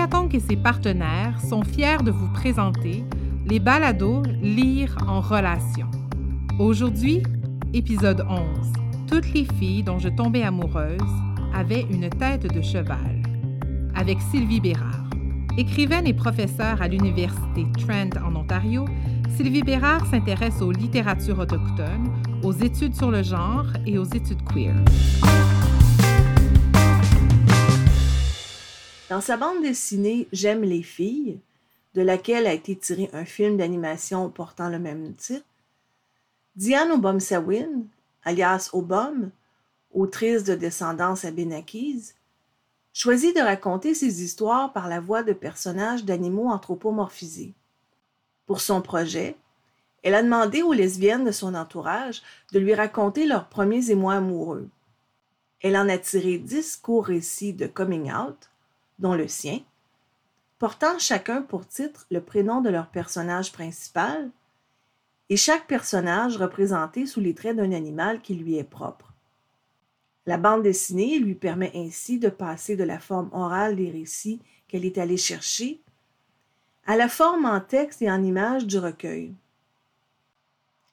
Créatonc et ses partenaires sont fiers de vous présenter les balados Lire en relation. Aujourd'hui, épisode 11. Toutes les filles dont je tombais amoureuse avaient une tête de cheval. Avec Sylvie Bérard. Écrivaine et professeure à l'Université Trent en Ontario, Sylvie Bérard s'intéresse aux littératures autochtones, aux études sur le genre et aux études queer. Dans sa bande dessinée J'aime les filles, de laquelle a été tiré un film d'animation portant le même titre, Diane Obomsawin, alias Obom, autrice de descendance abénakise, choisit de raconter ses histoires par la voix de personnages d'animaux anthropomorphisés. Pour son projet, elle a demandé aux lesbiennes de son entourage de lui raconter leurs premiers émois amoureux. Elle en a tiré dix courts récits de coming out, dont le sien, portant chacun pour titre le prénom de leur personnage principal, et chaque personnage représenté sous les traits d'un animal qui lui est propre. La bande dessinée lui permet ainsi de passer de la forme orale des récits qu'elle est allée chercher à la forme en texte et en images du recueil.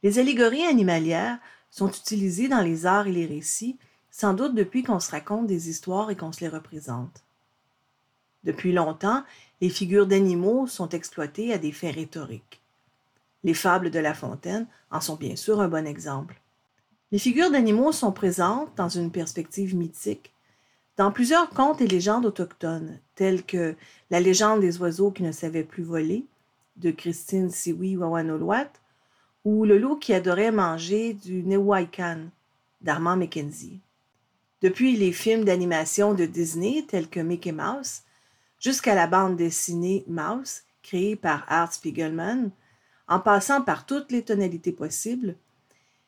Les allégories animalières sont utilisées dans les arts et les récits, sans doute depuis qu'on se raconte des histoires et qu'on se les représente. Depuis longtemps, les figures d'animaux sont exploitées à des fins rhétoriques. Les fables de La Fontaine en sont bien sûr un bon exemple. Les figures d'animaux sont présentes dans une perspective mythique dans plusieurs contes et légendes autochtones, tels que La légende des oiseaux qui ne savaient plus voler de Christine Siwi Wawanolwat ou Le loup qui adorait manger du Newaikan d'Armand Mackenzie. Depuis les films d'animation de Disney tels que Mickey Mouse, jusqu'à la bande dessinée Mouse, créée par Art Spiegelman, en passant par toutes les tonalités possibles,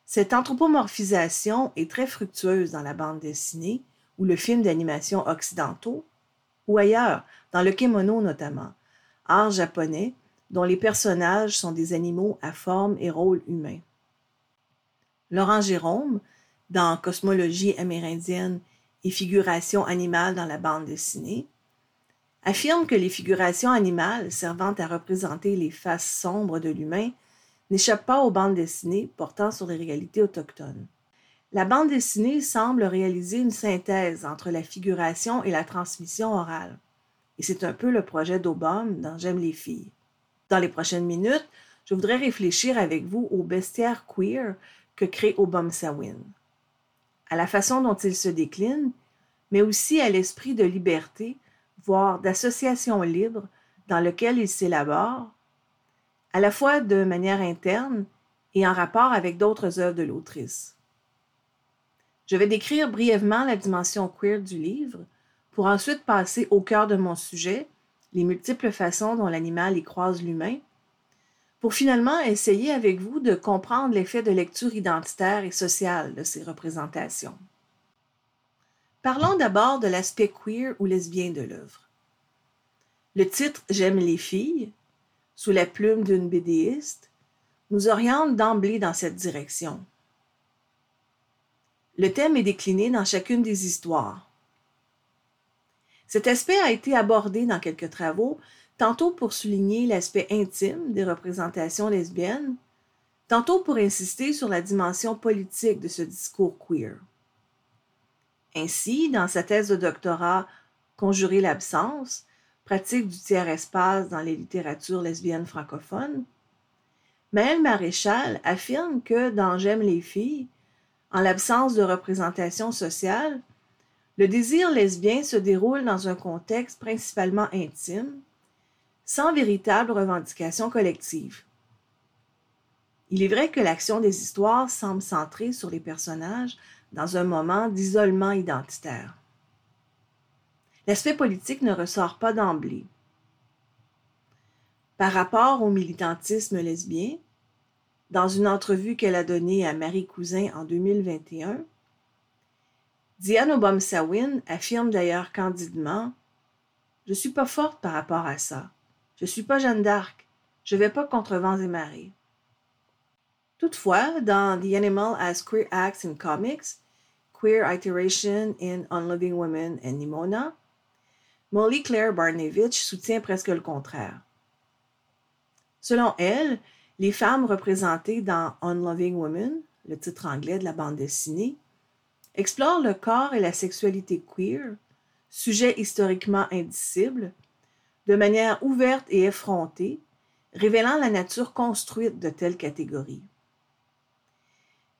cette anthropomorphisation est très fructueuse dans la bande dessinée ou le film d'animation occidentaux, ou ailleurs, dans le kimono notamment, art japonais dont les personnages sont des animaux à forme et rôle humain. Laurent Jérôme, dans Cosmologie amérindienne et figuration animale dans la bande dessinée, affirme que les figurations animales servant à représenter les faces sombres de l'humain n'échappent pas aux bandes dessinées portant sur les réalités autochtones. La bande dessinée semble réaliser une synthèse entre la figuration et la transmission orale. Et c'est un peu le projet d'Obama dans J'aime les filles. Dans les prochaines minutes, je voudrais réfléchir avec vous au bestiaire queer que crée Obama Sawin, à la façon dont il se décline, mais aussi à l'esprit de liberté voire d'association libre dans lequel il s'élabore, à la fois de manière interne et en rapport avec d'autres œuvres de l'autrice. Je vais décrire brièvement la dimension queer du livre pour ensuite passer au cœur de mon sujet, les multiples façons dont l'animal y croise l'humain, pour finalement essayer avec vous de comprendre l'effet de lecture identitaire et sociale de ces représentations. Parlons d'abord de l'aspect queer ou lesbien de l'œuvre. Le titre J'aime les filles, sous la plume d'une bédéiste, nous oriente d'emblée dans cette direction. Le thème est décliné dans chacune des histoires. Cet aspect a été abordé dans quelques travaux, tantôt pour souligner l'aspect intime des représentations lesbiennes, tantôt pour insister sur la dimension politique de ce discours queer. Ainsi, dans sa thèse de doctorat Conjurer l'absence, pratique du tiers-espace dans les littératures lesbiennes francophones, Maëlle Maréchal affirme que dans J'aime les filles, en l'absence de représentation sociale, le désir lesbien se déroule dans un contexte principalement intime, sans véritable revendication collective. Il est vrai que l'action des histoires semble centrée sur les personnages dans un moment d'isolement identitaire. L'aspect politique ne ressort pas d'emblée. Par rapport au militantisme lesbien, dans une entrevue qu'elle a donnée à Marie Cousin en 2021, Diane Obomsawin affirme d'ailleurs candidement Je suis pas forte par rapport à ça. Je suis pas Jeanne d'Arc. Je vais pas contre vents et marées. Toutefois, dans The Animal as Queer Acts in Comics, Queer Iteration in On Living Women and Nimona, Molly Claire Barnevich soutient presque le contraire. Selon elle, les femmes représentées dans Unloving Women, le titre anglais de la bande dessinée, explorent le corps et la sexualité queer, sujet historiquement indicible, de manière ouverte et effrontée, révélant la nature construite de telles catégories.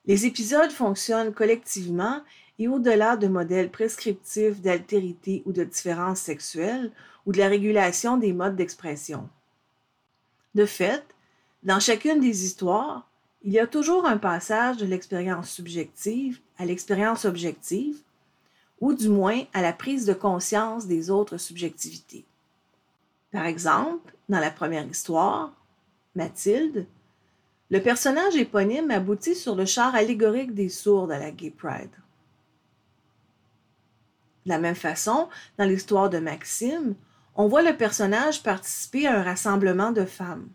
Les épisodes fonctionnent collectivement et au-delà de modèles prescriptifs d'altérité ou de différence sexuelle ou de la régulation des modes d'expression. De fait, dans chacune des histoires, il y a toujours un passage de l'expérience subjective à l'expérience objective, ou du moins à la prise de conscience des autres subjectivités. Par exemple, dans la première histoire, Mathilde, le personnage éponyme aboutit sur le char allégorique des sourdes à la Gay Pride. De la même façon, dans l'histoire de Maxime, on voit le personnage participer à un rassemblement de femmes.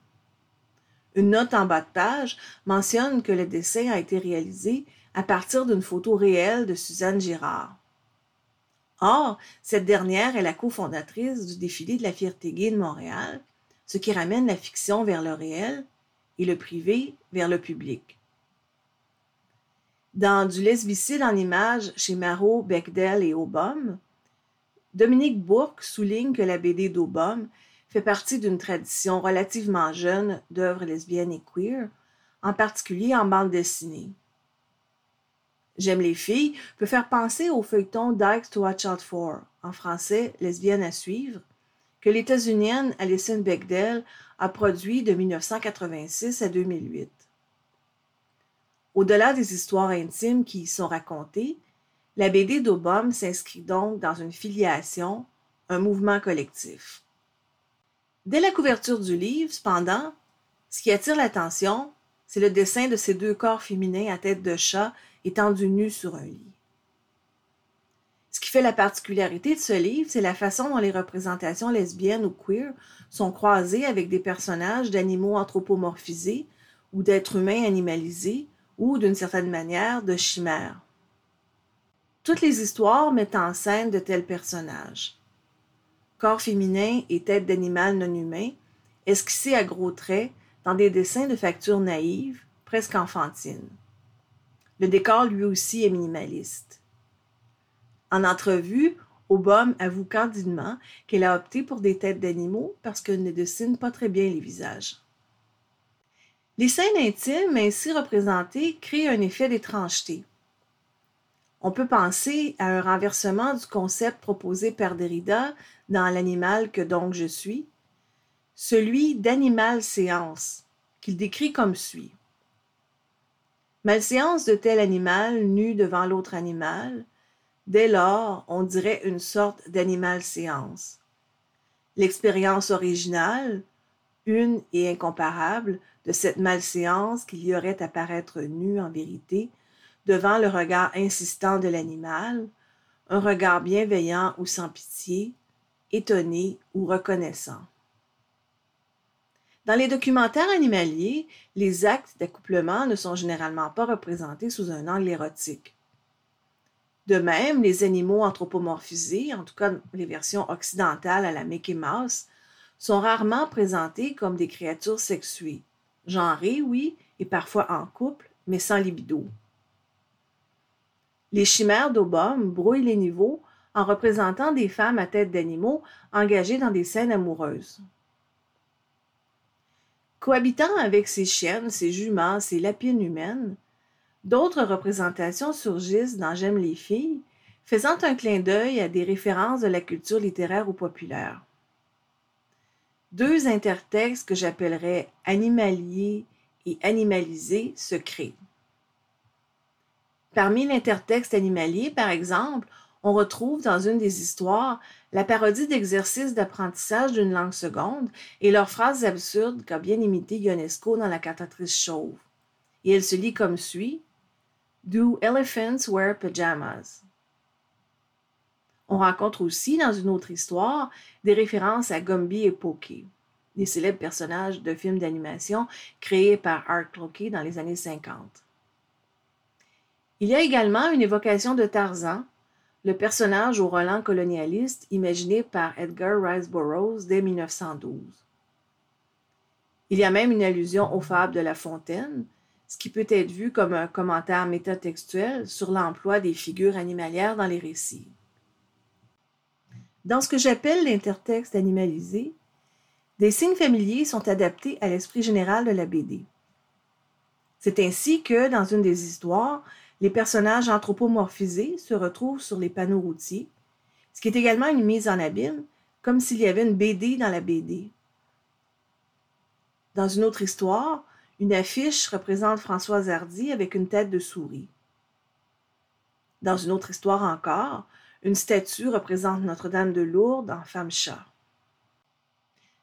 Une note en bas de page mentionne que le dessin a été réalisé à partir d'une photo réelle de Suzanne Girard. Or, cette dernière est la cofondatrice du défilé de la fierté gay de Montréal, ce qui ramène la fiction vers le réel et le privé vers le public. Dans Du lesbicide en images chez Marot, Bechdel et Aubum, Dominique Bourque souligne que la BD d'Aubum fait partie d'une tradition relativement jeune d'œuvres lesbiennes et queer, en particulier en bande dessinée. J'aime les filles peut faire penser au feuilleton Dykes to Watch Out For, en français Lesbienne à suivre, que l'États-Unienne Alison Bechdel a produit de 1986 à 2008. Au-delà des histoires intimes qui y sont racontées, la BD d'Obom s'inscrit donc dans une filiation, un mouvement collectif. Dès la couverture du livre, cependant, ce qui attire l'attention, c'est le dessin de ces deux corps féminins à tête de chat étendus nus sur un lit. Ce qui fait la particularité de ce livre, c'est la façon dont les représentations lesbiennes ou queer sont croisées avec des personnages d'animaux anthropomorphisés ou d'êtres humains animalisés ou, d'une certaine manière, de chimères. Toutes les histoires mettent en scène de tels personnages corps féminin et tête d'animal non humain, esquissés à gros traits dans des dessins de facture naïve, presque enfantine. Le décor lui aussi est minimaliste. En entrevue, Aubum avoue candidement qu'elle a opté pour des têtes d'animaux parce qu'elle ne dessine pas très bien les visages. Les scènes intimes ainsi représentées créent un effet d'étrangeté. On peut penser à un renversement du concept proposé par Derrida dans L'animal que donc je suis, celui d'animal séance, qu'il décrit comme suit. Malséance de tel animal nu devant l'autre animal, dès lors on dirait une sorte d'animal séance. L'expérience originale, une et incomparable, de cette malséance qu'il y aurait à paraître nu en vérité, devant le regard insistant de l'animal, un regard bienveillant ou sans pitié, étonné ou reconnaissant. Dans les documentaires animaliers, les actes d'accouplement ne sont généralement pas représentés sous un angle érotique. De même, les animaux anthropomorphisés, en tout cas les versions occidentales à la Mickey Mouse, sont rarement présentés comme des créatures sexuées, genrées, oui, et parfois en couple, mais sans libido. Les chimères d'Obom brouillent les niveaux en représentant des femmes à tête d'animaux engagées dans des scènes amoureuses. Cohabitant avec ces chiennes, ces juments, ces lapines humaines, d'autres représentations surgissent dans J'aime les filles, faisant un clin d'œil à des références de la culture littéraire ou populaire. Deux intertextes que j'appellerais animaliers et animalisés se créent. Parmi l'intertexte animalier, par exemple, on retrouve dans une des histoires la parodie d'exercices d'apprentissage d'une langue seconde et leurs phrases absurdes qu'a bien imité Ionesco dans La cantatrice chauve. Et elle se lit comme suit Do elephants wear pajamas? On rencontre aussi dans une autre histoire des références à Gumby et Pokey, des célèbres personnages de films d'animation créés par Art Cloquet dans les années 50. Il y a également une évocation de Tarzan le personnage au Roland colonialiste imaginé par Edgar Rice Burroughs dès 1912. Il y a même une allusion aux fables de La Fontaine, ce qui peut être vu comme un commentaire métatextuel sur l'emploi des figures animalières dans les récits. Dans ce que j'appelle l'intertexte animalisé, des signes familiers sont adaptés à l'esprit général de la BD. C'est ainsi que, dans une des histoires, les personnages anthropomorphisés se retrouvent sur les panneaux routiers, ce qui est également une mise en abîme, comme s'il y avait une BD dans la BD. Dans une autre histoire, une affiche représente Françoise Hardy avec une tête de souris. Dans une autre histoire encore, une statue représente Notre-Dame de Lourdes en femme-chat.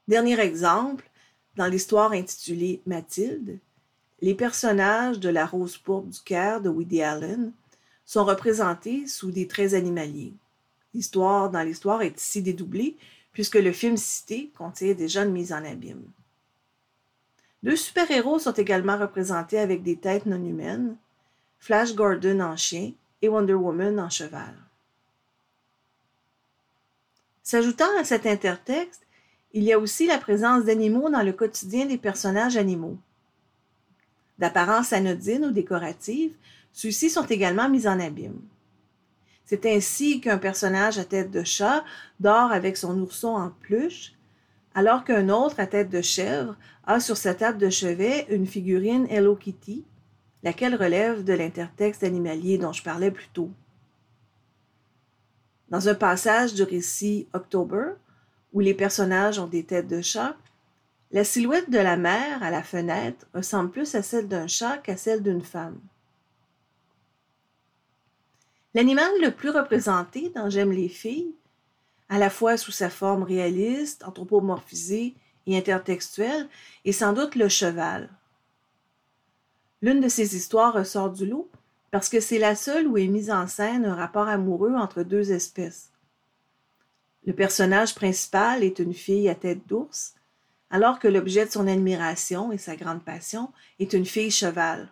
Dernier exemple, dans l'histoire intitulée Mathilde, les personnages de La Rose pourpre du Caire de Woody Allen sont représentés sous des traits animaliers. L'histoire dans l'histoire est ici dédoublée puisque le film cité contient déjà une mise en abîme. Deux super-héros sont également représentés avec des têtes non humaines, Flash Gordon en chien et Wonder Woman en cheval. S'ajoutant à cet intertexte, il y a aussi la présence d'animaux dans le quotidien des personnages animaux. D'apparence anodine ou décorative, ceux-ci sont également mis en abîme. C'est ainsi qu'un personnage à tête de chat dort avec son ourson en peluche, alors qu'un autre à tête de chèvre a sur sa table de chevet une figurine Hello Kitty, laquelle relève de l'intertexte animalier dont je parlais plus tôt. Dans un passage du récit October, où les personnages ont des têtes de chat, la silhouette de la mère à la fenêtre ressemble plus à celle d'un chat qu'à celle d'une femme. L'animal le plus représenté dans J'aime les filles à la fois sous sa forme réaliste, anthropomorphisée et intertextuelle, est sans doute le cheval. L'une de ces histoires ressort du lot parce que c'est la seule où est mise en scène un rapport amoureux entre deux espèces. Le personnage principal est une fille à tête d'ours, alors que l'objet de son admiration et sa grande passion est une fille cheval.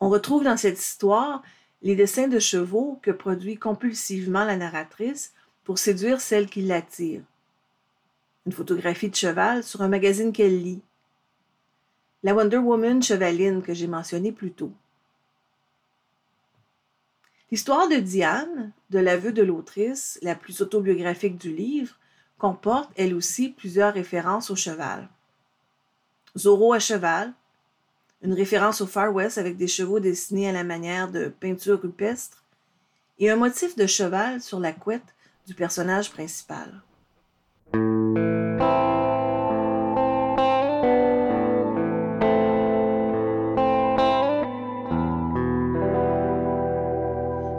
On retrouve dans cette histoire les dessins de chevaux que produit compulsivement la narratrice pour séduire celle qui l'attire. Une photographie de cheval sur un magazine qu'elle lit. La Wonder Woman chevaline que j'ai mentionnée plus tôt. L'histoire de Diane, de l'aveu de l'autrice, la plus autobiographique du livre, comporte elle aussi plusieurs références au cheval. Zorro à cheval, une référence au Far West avec des chevaux dessinés à la manière de peinture rupestre, et un motif de cheval sur la couette du personnage principal.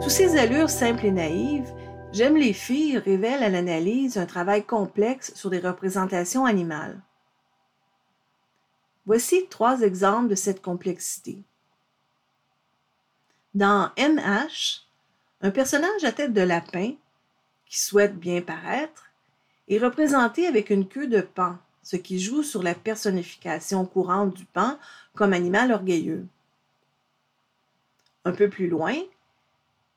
Sous ces allures simples et naïves, J'aime les filles révèle à l'analyse un travail complexe sur des représentations animales. Voici trois exemples de cette complexité. Dans MH, un personnage à tête de lapin, qui souhaite bien paraître, est représenté avec une queue de pan, ce qui joue sur la personnification courante du pan comme animal orgueilleux. Un peu plus loin,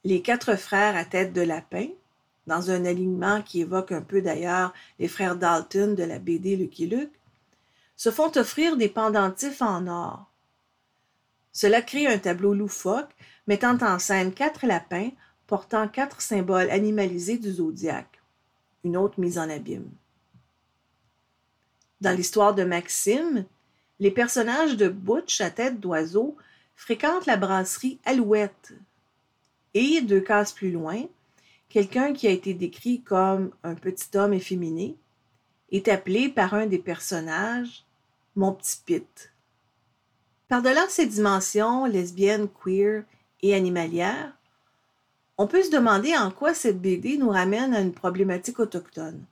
les quatre frères à tête de lapin, dans un alignement qui évoque un peu d'ailleurs les frères Dalton de la BD Lucky Luke, se font offrir des pendentifs en or. Cela crée un tableau loufoque mettant en scène quatre lapins portant quatre symboles animalisés du zodiaque. Une autre mise en abîme. Dans l'histoire de Maxime, les personnages de Butch à tête d'oiseau fréquentent la brasserie Alouette. Et, deux cases plus loin, quelqu'un qui a été décrit comme un petit homme efféminé est appelé par un des personnages mon petit Pete. Par-delà ces dimensions lesbiennes, queer et animalières, on peut se demander en quoi cette BD nous ramène à une problématique autochtone.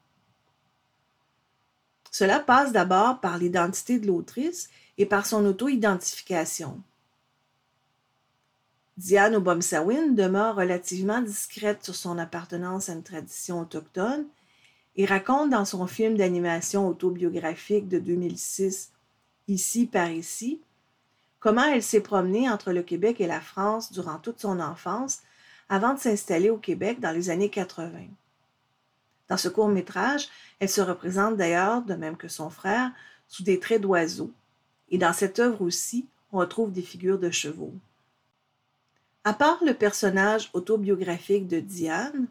Cela passe d'abord par l'identité de l'autrice et par son auto-identification. Diane Obomsawin demeure relativement discrète sur son appartenance à une tradition autochtone et raconte dans son film d'animation autobiographique de 2006, Ici par ici, comment elle s'est promenée entre le Québec et la France durant toute son enfance avant de s'installer au Québec dans les années 80. Dans ce court métrage, elle se représente d'ailleurs, de même que son frère, sous des traits d'oiseau. Et dans cette œuvre aussi, on retrouve des figures de chevaux. À part le personnage autobiographique de Diane,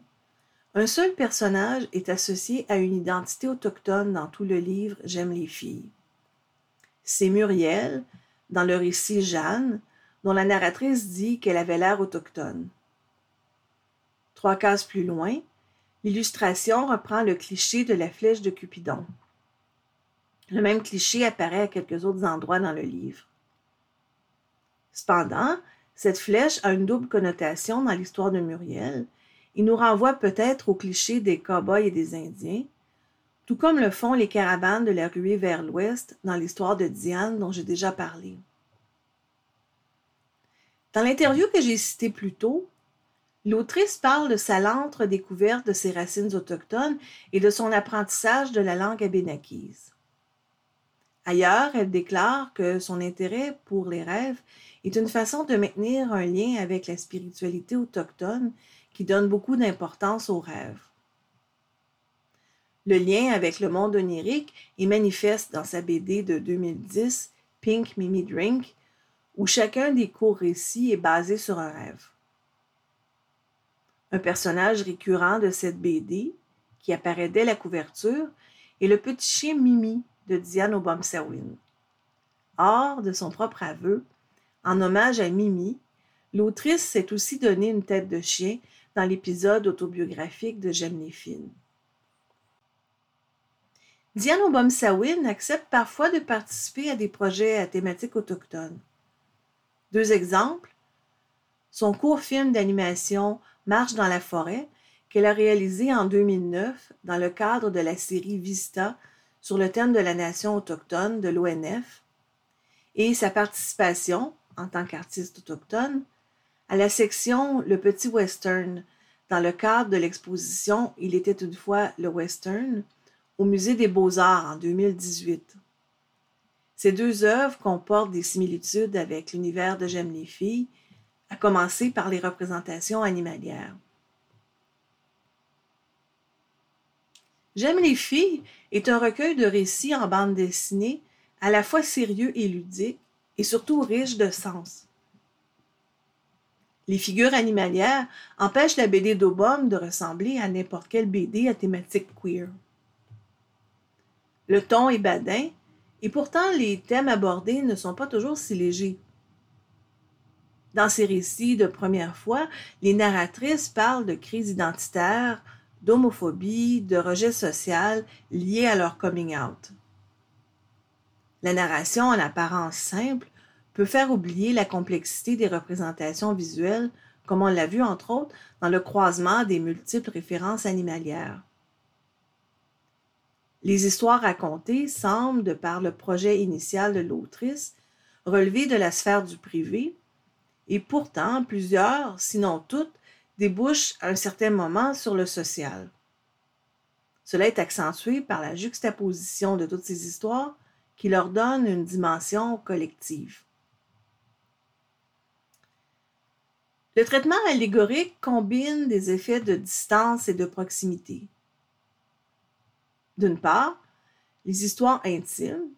un seul personnage est associé à une identité autochtone dans tout le livre J'aime les filles. C'est Muriel, dans le récit Jeanne, dont la narratrice dit qu'elle avait l'air autochtone. Trois cases plus loin, l'illustration reprend le cliché de la flèche de Cupidon. Le même cliché apparaît à quelques autres endroits dans le livre. Cependant, cette flèche a une double connotation dans l'histoire de Muriel. Il nous renvoie peut-être au cliché des cow-boys et des Indiens, tout comme le font les caravanes de la ruée vers l'ouest dans l'histoire de Diane dont j'ai déjà parlé. Dans l'interview que j'ai citée plus tôt, l'autrice parle de sa lente découverte de ses racines autochtones et de son apprentissage de la langue abénakise. Ailleurs, elle déclare que son intérêt pour les rêves est une façon de maintenir un lien avec la spiritualité autochtone qui donne beaucoup d'importance aux rêves. Le lien avec le monde onirique est manifeste dans sa BD de 2010, Pink Mimi Drink, où chacun des courts récits est basé sur un rêve. Un personnage récurrent de cette BD, qui apparaît dès la couverture, est le petit chien Mimi de Diane Obomsawin. Hors de son propre aveu, en hommage à Mimi, l'autrice s'est aussi donné une tête de chien dans l'épisode autobiographique de films. Diane Obomsawin accepte parfois de participer à des projets à thématique autochtone. Deux exemples. Son court film d'animation Marche dans la forêt, qu'elle a réalisé en 2009 dans le cadre de la série Vista sur le thème de la nation autochtone de l'ONF, et sa participation, en tant qu'artiste autochtone, à la section Le Petit Western dans le cadre de l'exposition Il était une fois le Western au Musée des Beaux-Arts en 2018. Ces deux œuvres comportent des similitudes avec l'univers de J'aime les filles, à commencer par les représentations animalières. J'aime les filles est un recueil de récits en bande dessinée à la fois sérieux et ludique et surtout riche de sens. Les figures animalières empêchent la BD d'Obom de ressembler à n'importe quelle BD à thématique queer. Le ton est badin, et pourtant les thèmes abordés ne sont pas toujours si légers. Dans ces récits de première fois, les narratrices parlent de crise identitaire, d'homophobie, de rejet social liés à leur coming out. La narration en apparence simple peut faire oublier la complexité des représentations visuelles, comme on l'a vu entre autres dans le croisement des multiples références animalières. Les histoires racontées semblent, de par le projet initial de l'autrice, relever de la sphère du privé, et pourtant plusieurs, sinon toutes, débouchent à un certain moment sur le social. Cela est accentué par la juxtaposition de toutes ces histoires qui leur donne une dimension collective. Le traitement allégorique combine des effets de distance et de proximité. D'une part, les histoires intimes,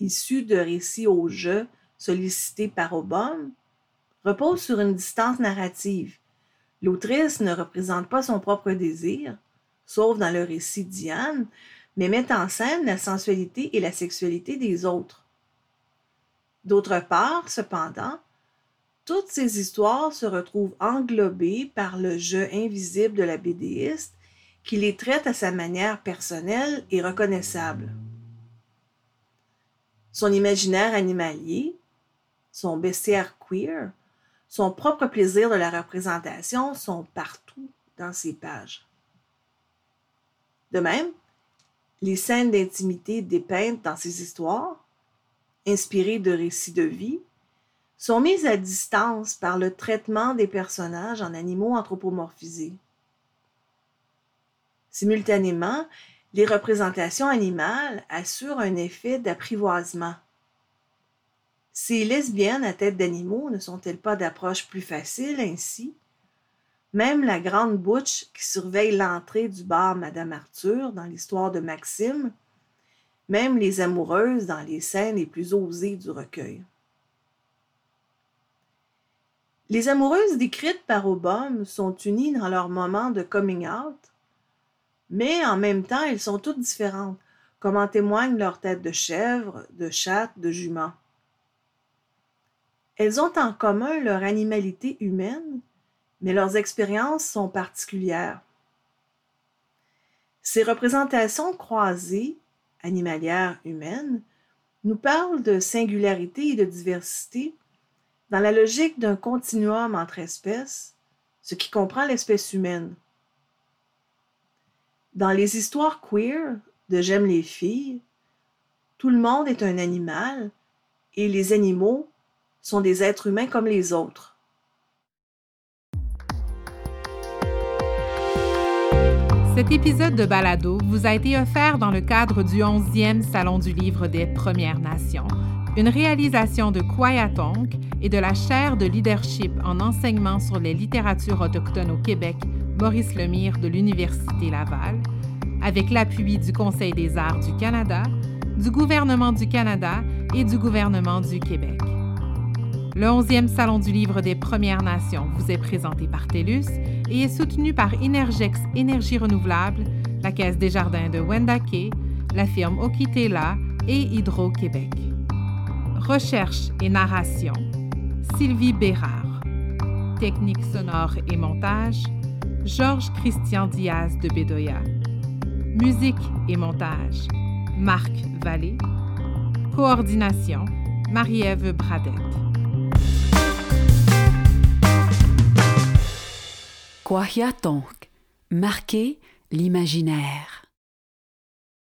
issues de récits au jeu sollicités par Obama, reposent sur une distance narrative. L'autrice ne représente pas son propre désir, sauf dans le récit Diane, mais met en scène la sensualité et la sexualité des autres. D'autre part, cependant, toutes ces histoires se retrouvent englobées par le jeu invisible de la BDiste qui les traite à sa manière personnelle et reconnaissable. Son imaginaire animalier, son bestiaire queer, son propre plaisir de la représentation sont partout dans ces pages. De même, les scènes d'intimité dépeintes dans ces histoires, inspirées de récits de vie, sont mises à distance par le traitement des personnages en animaux anthropomorphisés. Simultanément, les représentations animales assurent un effet d'apprivoisement. Ces lesbiennes à tête d'animaux ne sont-elles pas d'approche plus facile ainsi? Même la grande Butch qui surveille l'entrée du bar Madame Arthur dans l'histoire de Maxime, même les amoureuses dans les scènes les plus osées du recueil. Les amoureuses décrites par Obama sont unies dans leur moment de coming out, mais en même temps elles sont toutes différentes, comme en témoigne leur tête de chèvre, de chatte, de jument. Elles ont en commun leur animalité humaine, mais leurs expériences sont particulières. Ces représentations croisées, animalières, humaines, nous parlent de singularité et de diversité dans la logique d'un continuum entre espèces, ce qui comprend l'espèce humaine. Dans les histoires queer de J'aime les filles, tout le monde est un animal et les animaux sont des êtres humains comme les autres. Cet épisode de Balado vous a été offert dans le cadre du 11e Salon du Livre des Premières Nations, une réalisation de Kwayatonk et de la chaire de leadership en enseignement sur les littératures autochtones au Québec, Maurice Lemire de l'Université Laval, avec l'appui du Conseil des arts du Canada, du gouvernement du Canada et du gouvernement du Québec. Le 11e Salon du Livre des Premières Nations vous est présenté par TELUS et est soutenu par Energex Énergie Renouvelable, la Caisse des Jardins de Wendake, la firme Okitela et Hydro-Québec. Recherche et narration, Sylvie Bérard. Technique sonore et montage, Georges Christian Diaz de Bedoya. Musique et montage, Marc Vallée. Coordination, Marie-Ève Bradette. Kwahiatonk, marquer l'imaginaire.